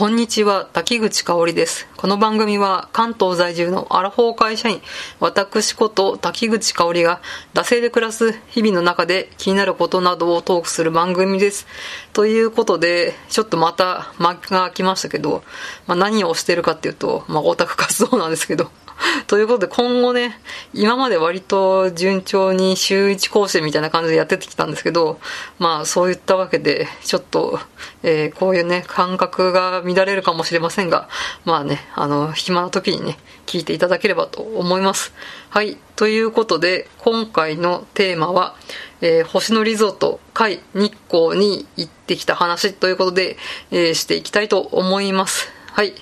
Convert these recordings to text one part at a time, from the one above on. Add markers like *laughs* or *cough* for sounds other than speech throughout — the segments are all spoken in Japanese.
こんにちは、滝口香織です。この番組は関東在住のアラフォー会社員、私こと滝口香織が、惰性で暮らす日々の中で気になることなどをトークする番組です。ということで、ちょっとまた間が空きましたけど、まあ、何をしてるかっていうと、まあ、オタク活動なんですけど、*laughs* ということで今後ね、今まで割と順調に週1講師みたいな感じでやってきたんですけど、まあそういったわけで、ちょっと、えー、こういうね、感覚が乱れるかもしれませんが、まあね、あの、暇な時にね、聞いていただければと思います。はい。ということで、今回のテーマは、えー、星野リゾート、海、日光に行ってきた話ということで、えー、していきたいと思います。はい。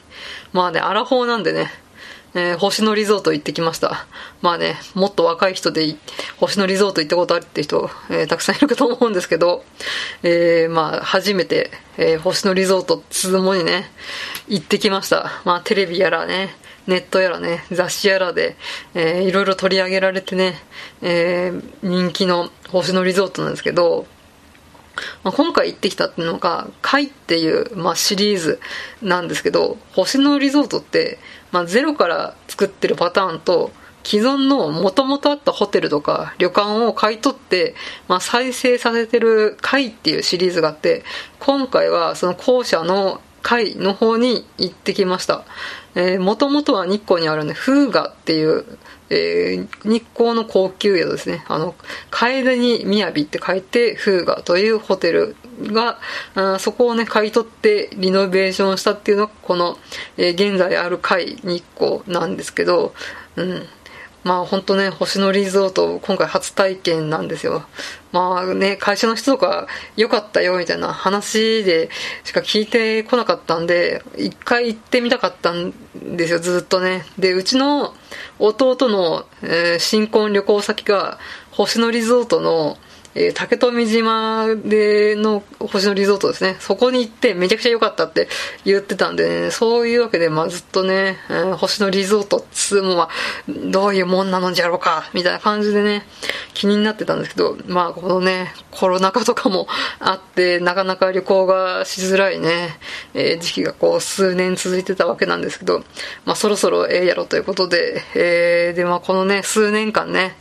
まあね、アラフォーなんでね、えー、星野リゾート行ってきました。まあね、もっと若い人で星野リゾート行ったことあるって人、えー、たくさんいるかと思うんですけど、えー、まあ、初めて、え、星野リゾートつもにね、行ってきました。まあ、テレビやらね、ネットやらね、雑誌やらで、えー、いろいろ取り上げられてね、え、人気の星野リゾートなんですけど、まあ、今回行ってきたっていうのが、海っていう、まあ、シリーズなんですけど、星野リゾートって、まあ、ゼロから作ってるパターンと、既存の元々あったホテルとか旅館を買い取って、まあ、再生させてる海っていうシリーズがあって、今回はその後者の海の方に行ってきました。えー、もともとは日光にあるね、風雅っていうえー、日光の高級宿ですね。あの、楓に雅って書いて、風雅というホテルが、あそこをね、買い取ってリノベーションしたっていうのが、この、えー、現在ある海日光なんですけど、うん。まあ本当ね、星野リゾート、今回初体験なんですよ。まあね、会社の人とか良かったよみたいな話でしか聞いてこなかったんで、一回行ってみたかったんですよ、ずっとね。で、うちの弟の、えー、新婚旅行先が星野リゾートのえー、竹富島での星野リゾートですね。そこに行ってめちゃくちゃ良かったって言ってたんでね、そういうわけで、まあずっとね、えー、星野リゾートっつうのはどういうもんなのじゃろうか、みたいな感じでね、気になってたんですけど、まあこのね、コロナ禍とかも *laughs* あって、なかなか旅行がしづらいね、えー、時期がこう数年続いてたわけなんですけど、まあそろそろええやろということで、えー、でまあこのね、数年間ね、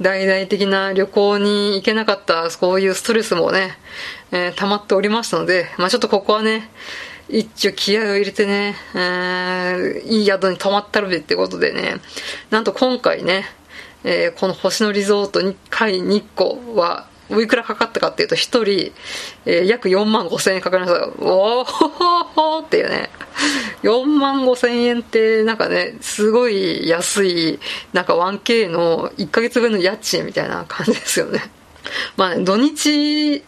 大々的な旅行に行けなかったったそういうストレスもね、えー、溜まっておりましたので、まあちょっとここはね、一応気合を入れてね、えー、いい宿に泊まったるべってことでね、なんと今回ね、えー、この星野リゾートに海日光は、おいくらかかったかっていうと、一人、えー、約4万5千円かかりました。おーほほほっていうね。4万5千円ってなんかね、すごい安い、なんか 1K の1ヶ月分の家賃みたいな感じですよね。まあ、土日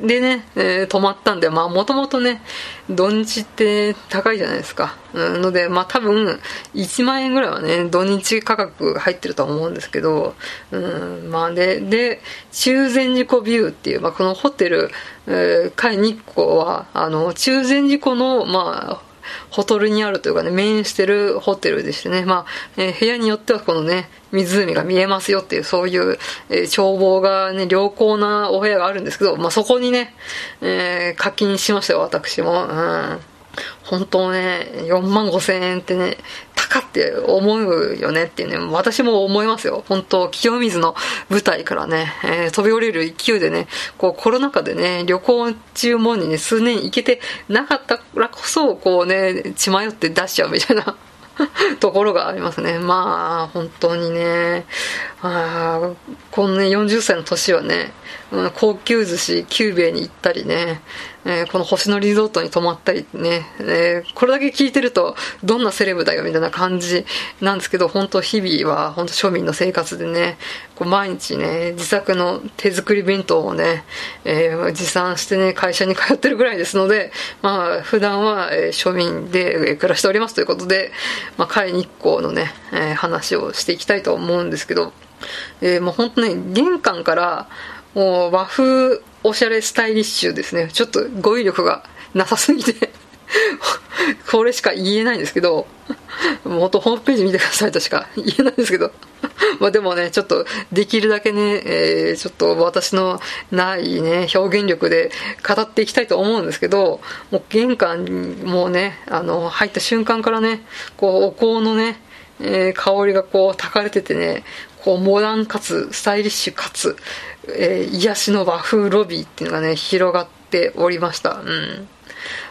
でね、えー、泊まったんで、まあ、もともとね、土日って高いじゃないですか。うん、ので、まあ、多分、1万円ぐらいはね、土日価格入ってると思うんですけど、うん、まあ、で、で、中禅寺湖ビューっていう、まあ、このホテル、えー、海日光は、あの、中禅寺湖の、まあ、ホテルにあるというかね、メインしてるホテルでしてね、まあ、えー、部屋によってはこのね、湖が見えますよっていう、そういう、えー、眺望がね、良好なお部屋があるんですけど、まあ、そこにね、え、課金しましたよ、私も。うん本当ね、4万5千円ってね、高って思うよねっていうね、私も思いますよ。本当清水の舞台からね、えー、飛び降りる勢いでね、こうコロナ禍でね、旅行中もにね、数年行けてなかったからこそ、こうね、血迷って出しちゃうみたいな *laughs* ところがありますね。まあ、本当にね、あこのね、40歳の年はね、高級寿司、キューベイに行ったりね、えー、この星野リゾートに泊まったりね、えー、これだけ聞いてると、どんなセレブだよみたいな感じなんですけど、本当日々は、本当庶民の生活でね、こう毎日ね、自作の手作り弁当をね、えー、持参してね、会社に通ってるぐらいですので、まあ、普段は、え庶民で暮らしておりますということで、まあ、海日光のね、え話をしていきたいと思うんですけど、えー、もう本当ね、玄関から、もう和風おしゃれスタイリッシュですね。ちょっと語彙力がなさすぎて。*laughs* これしか言えないんですけど、もっとホームページ見てください。としか言えないんですけど、まあでもね、ちょっとできるだけね、えー、ちょっと私のないね、表現力で語っていきたいと思うんですけど、もう玄関にもうね、あの、入った瞬間からね、こう、お香のね、えー、香りがこう、炊かれててね、こう、モダンかつ、スタイリッシュかつ、えー、癒しの和風ロビーっていうのがね、広がっておりました。うん。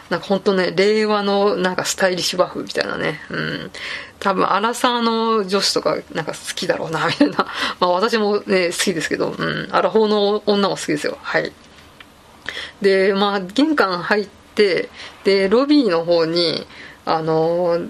なんか本当ね、令和のなんかスタイリッシュ和風みたいなね、うん。多分、アラサーの女子とかなんか好きだろうな、みたいな。*laughs* まあ私もね、好きですけど、うん。アラフォーの女も好きですよ。はい。で、まあ玄関入って、で、ロビーの方に、あのー、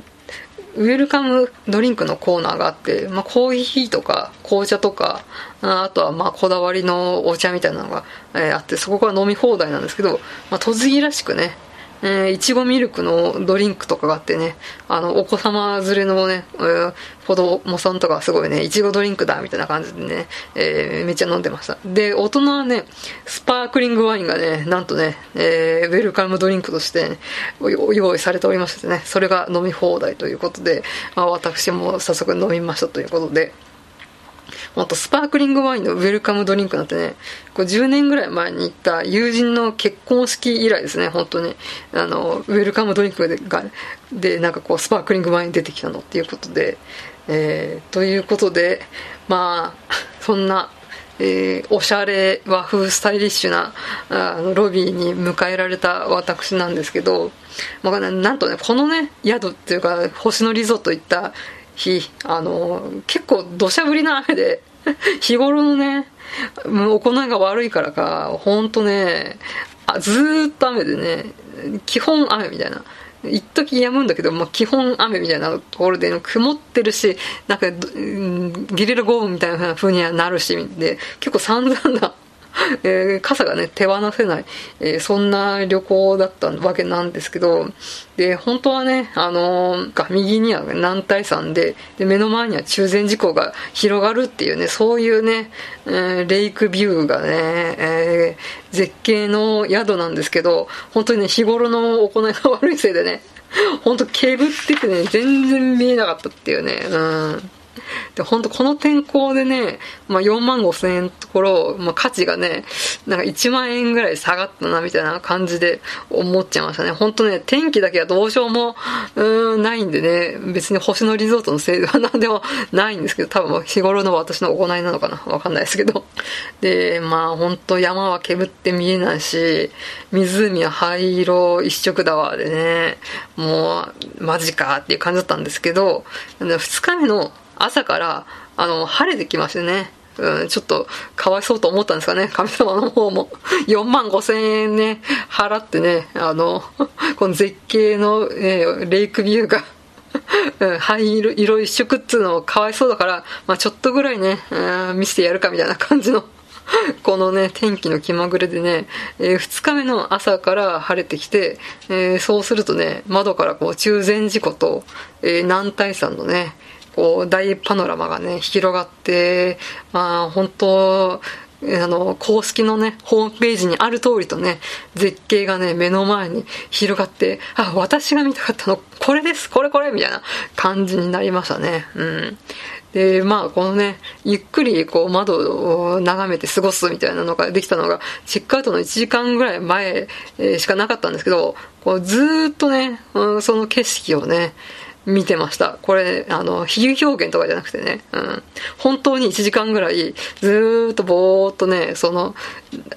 ウェルカムドリンクのコーナーがあって、まあ、コーヒーとか紅茶とか、あとはまあこだわりのお茶みたいなのが、あって、そこから飲み放題なんですけど、まあ、栃木らしくね、えー、いちごミルクのドリンクとかがあってね、あの、お子様連れのね、えー、子供さんとかすごいね、いちごドリンクだみたいな感じでね、えー、めっちゃ飲んでました。で、大人はね、スパークリングワインがね、なんとね、えー、ウェルカムドリンクとして、ね、用意されておりましてね、それが飲み放題ということで、まあ、私も早速飲みましたということで、ほんとスパークリングワインのウェルカムドリンクなんてね、こう10年ぐらい前に行った友人の結婚式以来ですね、本当に。あの、ウェルカムドリンクで、がでなんかこうスパークリングワイン出てきたのっていうことで、えー、ということで、まあ、そんな、えー、おしゃれ和風スタイリッシュなあのロビーに迎えられた私なんですけど、まあ、なんとねこのね宿っていうか星野リゾート行った日、あの、結構土砂降りの雨で、*laughs* 日頃のね、もう行いが悪いからか、ほんとね、あずーっと雨でね、基本雨みたいな。一時止むんだけど、まあ、基本雨みたいなところで、曇ってるし、なんか、ゲリラ豪雨みたいな風にはなるし、で、結構散々な *laughs* えー、傘がね、手放せない、えー、そんな旅行だったわけなんですけど、で、本当はね、あのー、右には南大山で、で、目の前には中禅寺湖が広がるっていうね、そういうね、えー、レイクビューがね、えー、絶景の宿なんですけど、本当にね、日頃の行いが悪いせいでね、本当けぶっててね、全然見えなかったっていうね、うん。*laughs* で、本当この天候でね、まあ、4万5千円のところ、まあ、価値がね、なんか1万円ぐらい下がったな、みたいな感じで思っちゃいましたね。本当ね、天気だけはどうしようも、うん、ないんでね、別に星野リゾートのせいではなんでもないんですけど、多分日頃の私の行いなのかなわかんないですけど。で、まあ本当山は煙って見えないし、湖は灰色一色だわでね、もう、マジかっていう感じだったんですけど、2日目の朝から、あの、晴れてきましてね。うん、ちょっと、かわいそうと思ったんですかね。神様の方も。*laughs* 4万5千円ね、払ってね、あの、*laughs* この絶景の、えレイクビューが、*laughs* 灰色色一色っつうのもかわいそうだから、まあちょっとぐらいね、うん、見せてやるかみたいな感じのこのね、天気の気まぐれでね、えー、2日目の朝から晴れてきて、えー、そうするとね、窓からこう中禅寺湖と、えー、南大山のね、こう、大パノラマがね、広がって、まあ、本当あの、公式のね、ホームページにある通りとね、絶景がね、目の前に広がって、あ、私が見たかったの、これです、これこれみたいな感じになりましたね。うん。で、まあ、このね、ゆっくりこう窓を眺めて過ごすみたいなのができたのが、チェックアウトの1時間ぐらい前しかなかったんですけど、こうずっとね、その景色をね、見てました。これ、あの、比喩表現とかじゃなくてね、うん。本当に1時間ぐらい、ずーっとぼーっとね、その、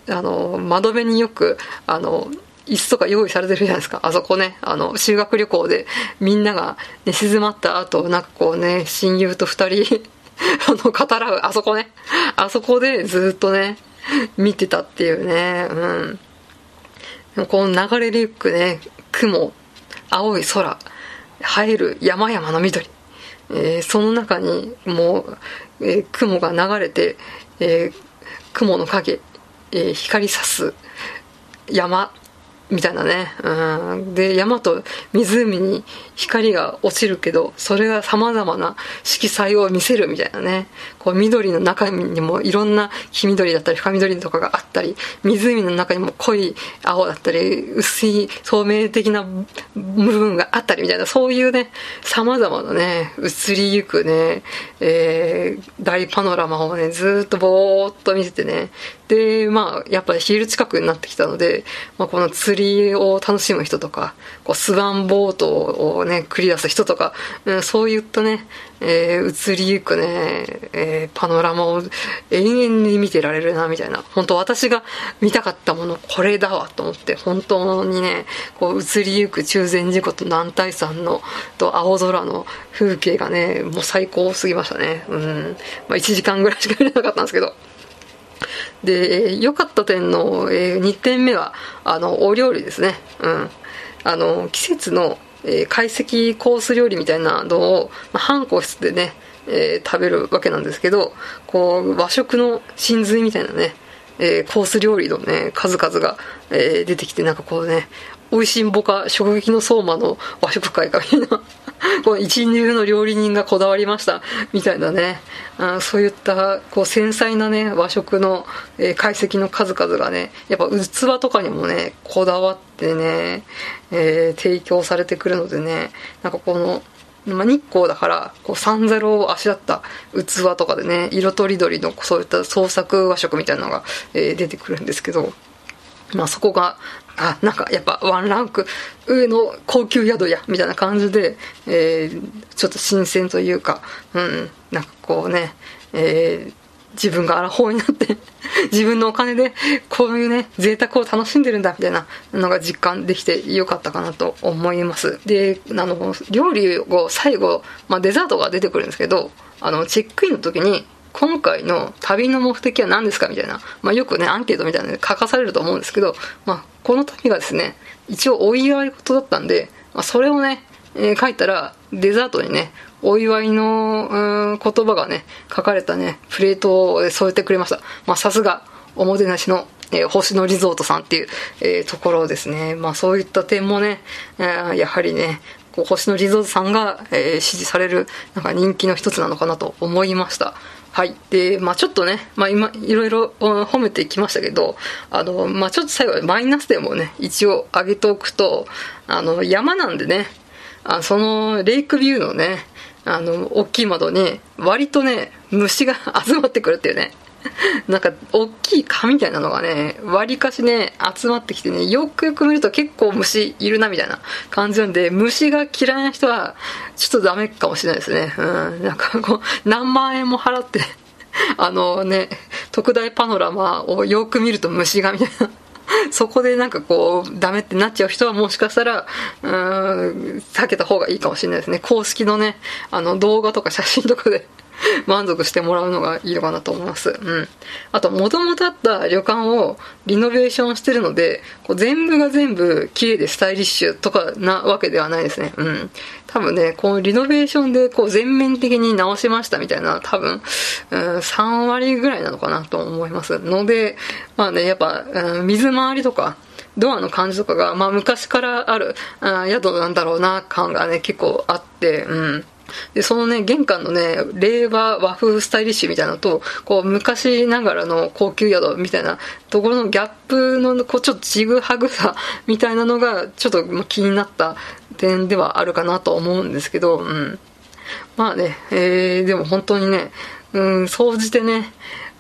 あの、窓辺によく、あの、椅子とか用意されてるじゃないですか。あそこね、あの、修学旅行でみんなが寝静まった後、なんかこうね、親友と二人 *laughs* あの、語らう、あそこね。あそこでずっとね、見てたっていうね、うん。この流れるくね、雲、青い空、映える山々の緑、えー、その中にもう、えー、雲が流れて、えー、雲の影、え光さす山。みたいなね。うん。で、山と湖に光が落ちるけど、それが様々な色彩を見せるみたいなね。こう、緑の中にもいろんな黄緑だったり深緑とかがあったり、湖の中にも濃い青だったり、薄い透明的な部分があったりみたいな、そういうね、様々なね、移りゆくね、えー、大パノラマをね、ずっとぼーっと見ててね。で、まあ、やっぱり昼近くになってきたので、まあ、この釣りを楽しむ人とか、こうスワンボートをね、繰り出す人とか、うん、そういったね、えー、移りゆくね、えー、パノラマを延々に見てられるな、みたいな。本当私が見たかったもの、これだわ、と思って、本当にね、こう移りゆく中禅寺湖と南大山の、と青空の風景がね、もう最高すぎましたね。うん。まあ、1時間ぐらいしか見れなかったんですけど。で、良かった点の、えー、2点目は、あの、お料理ですね。うん。あの、季節の、えー、懐石コース料理みたいなのを、まあ、半個室でね、えー、食べるわけなんですけど、こう、和食の真髄みたいなね、えー、コース料理のね、数々が、えー、出てきて、なんかこうね、美味しんぼか衝撃の相馬の和食会かみたいな *laughs* この一流の料理人がこだわりました。みたいなね。あそういったこう繊細なね和食の、えー、解析の数々がねやっぱ器とかにもねこだわってね、えー、提供されてくるのでねなんかこのまあ、日光だから、こう、三ゼロをあしらった器とかでね、色とりどりのそういった創作和食みたいなのが、えー、出てくるんですけど、まあそこが、あ、なんかやっぱワンランク上の高級宿や、みたいな感じで、えー、ちょっと新鮮というか、うん、なんかこうね、えー、自分がアラフォーになって *laughs* 自分のお金でこういうね、贅沢を楽しんでるんだ、みたいなのが実感できてよかったかなと思います。で、あの、料理を最後、まあデザートが出てくるんですけど、あの、チェックインの時に、今回の旅の目的は何ですかみたいな、まあ、よくね、アンケートみたいなので書かされると思うんですけど、まあ、この旅がですね、一応お祝い事だったんで、まあ、それをね、えー、書いたら、デザートにね、お祝いの、言葉がね、書かれたね、プレートを添えてくれました。まあ、さすが、おもてなしの、えー、星野リゾートさんっていう、えー、ところですね。まあ、そういった点もね、えー、やはりね、こう星野リゾートさんが、えー、支持される、なんか人気の一つなのかなと思いました。はい。で、まあちょっとね、まあ今、いろいろ褒めてきましたけど、あの、まあちょっと最後マイナス点もね、一応上げておくと、あの、山なんでね、あその、レイクビューのね、あの、大きい窓に、割とね、虫が *laughs* 集まってくるっていうね。*laughs* なんか、大きい蚊みたいなのがね、割かしね、集まってきてね、よくよく見ると結構虫いるなみたいな感じなんで、虫が嫌いな人は、ちょっとダメかもしれないですね。うん。なんかこう、何万円も払って *laughs* あのね、特大パノラマをよく見ると虫がみたいな。そこでなんかこう、ダメってなっちゃう人はもしかしたら、うーん、避けた方がいいかもしれないですね。公式のね、あの動画とか写真とかで *laughs* 満足してもらうのがいいのかなと思います。うん。あと、もともとあった旅館をリノベーションしてるので、こう全部が全部綺麗でスタイリッシュとかなわけではないですね。うん。多分ね、このリノベーションでこう全面的に直しましたみたいな、多分、うん、3割ぐらいなのかなと思いますので、まあね、やっぱ、うん、水回りとか、ドアの感じとかが、まあ昔からあるあ宿なんだろうな感がね、結構あって、うん。で、そのね、玄関のね、令和和風スタイリッシュみたいなのと、こう、昔ながらの高級宿みたいなところのギャップの、こう、ちょっとちぐはぐさみたいなのが、ちょっと気になった点ではあるかなと思うんですけど、うん。まあね、えー、でも本当にね、うん、総じてね、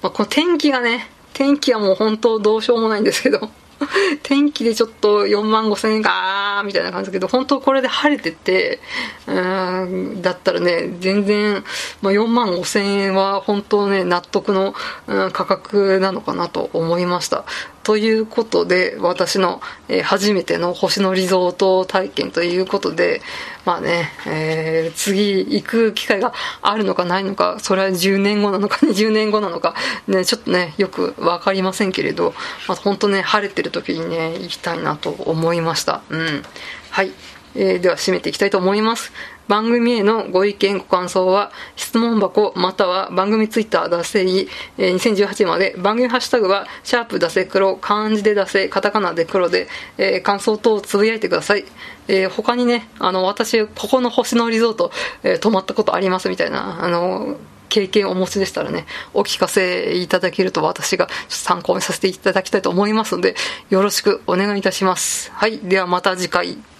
まあ、この天気がね、天気はもう本当どうしようもないんですけど、*laughs* 天気でちょっと4万5千円かみたいな感じだけど、本当これで晴れてて、うん、だったらね、全然、まあ、4万5千円は本当ね、納得の、価格なのかなと思いました。ということで、私の、え、初めての星野リゾート体験ということで、まあね、えー、次行く機会があるのかないのか、それは10年後なのか *laughs* 20年後なのか、ね、ちょっとね、よくわかりませんけれど、まあ、本当ね、晴れてる時にね、行きたいなと思いました。うん。はい。えー、では締めていきたいと思います。番組へのご意見、ご感想は、質問箱、または番組ツイッター、出せい、えー、2018まで、番組ハッシュタグは、シャープ出せ黒、漢字で出せ、カタカナで黒で、えー、感想等をつぶやいてください。えー、他にね、あの、私、ここの星野リゾート、えー、泊まったことありますみたいな、あの、経験をお持ちでしたらね、お聞かせいただけると私が参考にさせていただきたいと思いますので、よろしくお願いいたします。はい。ではまた次回。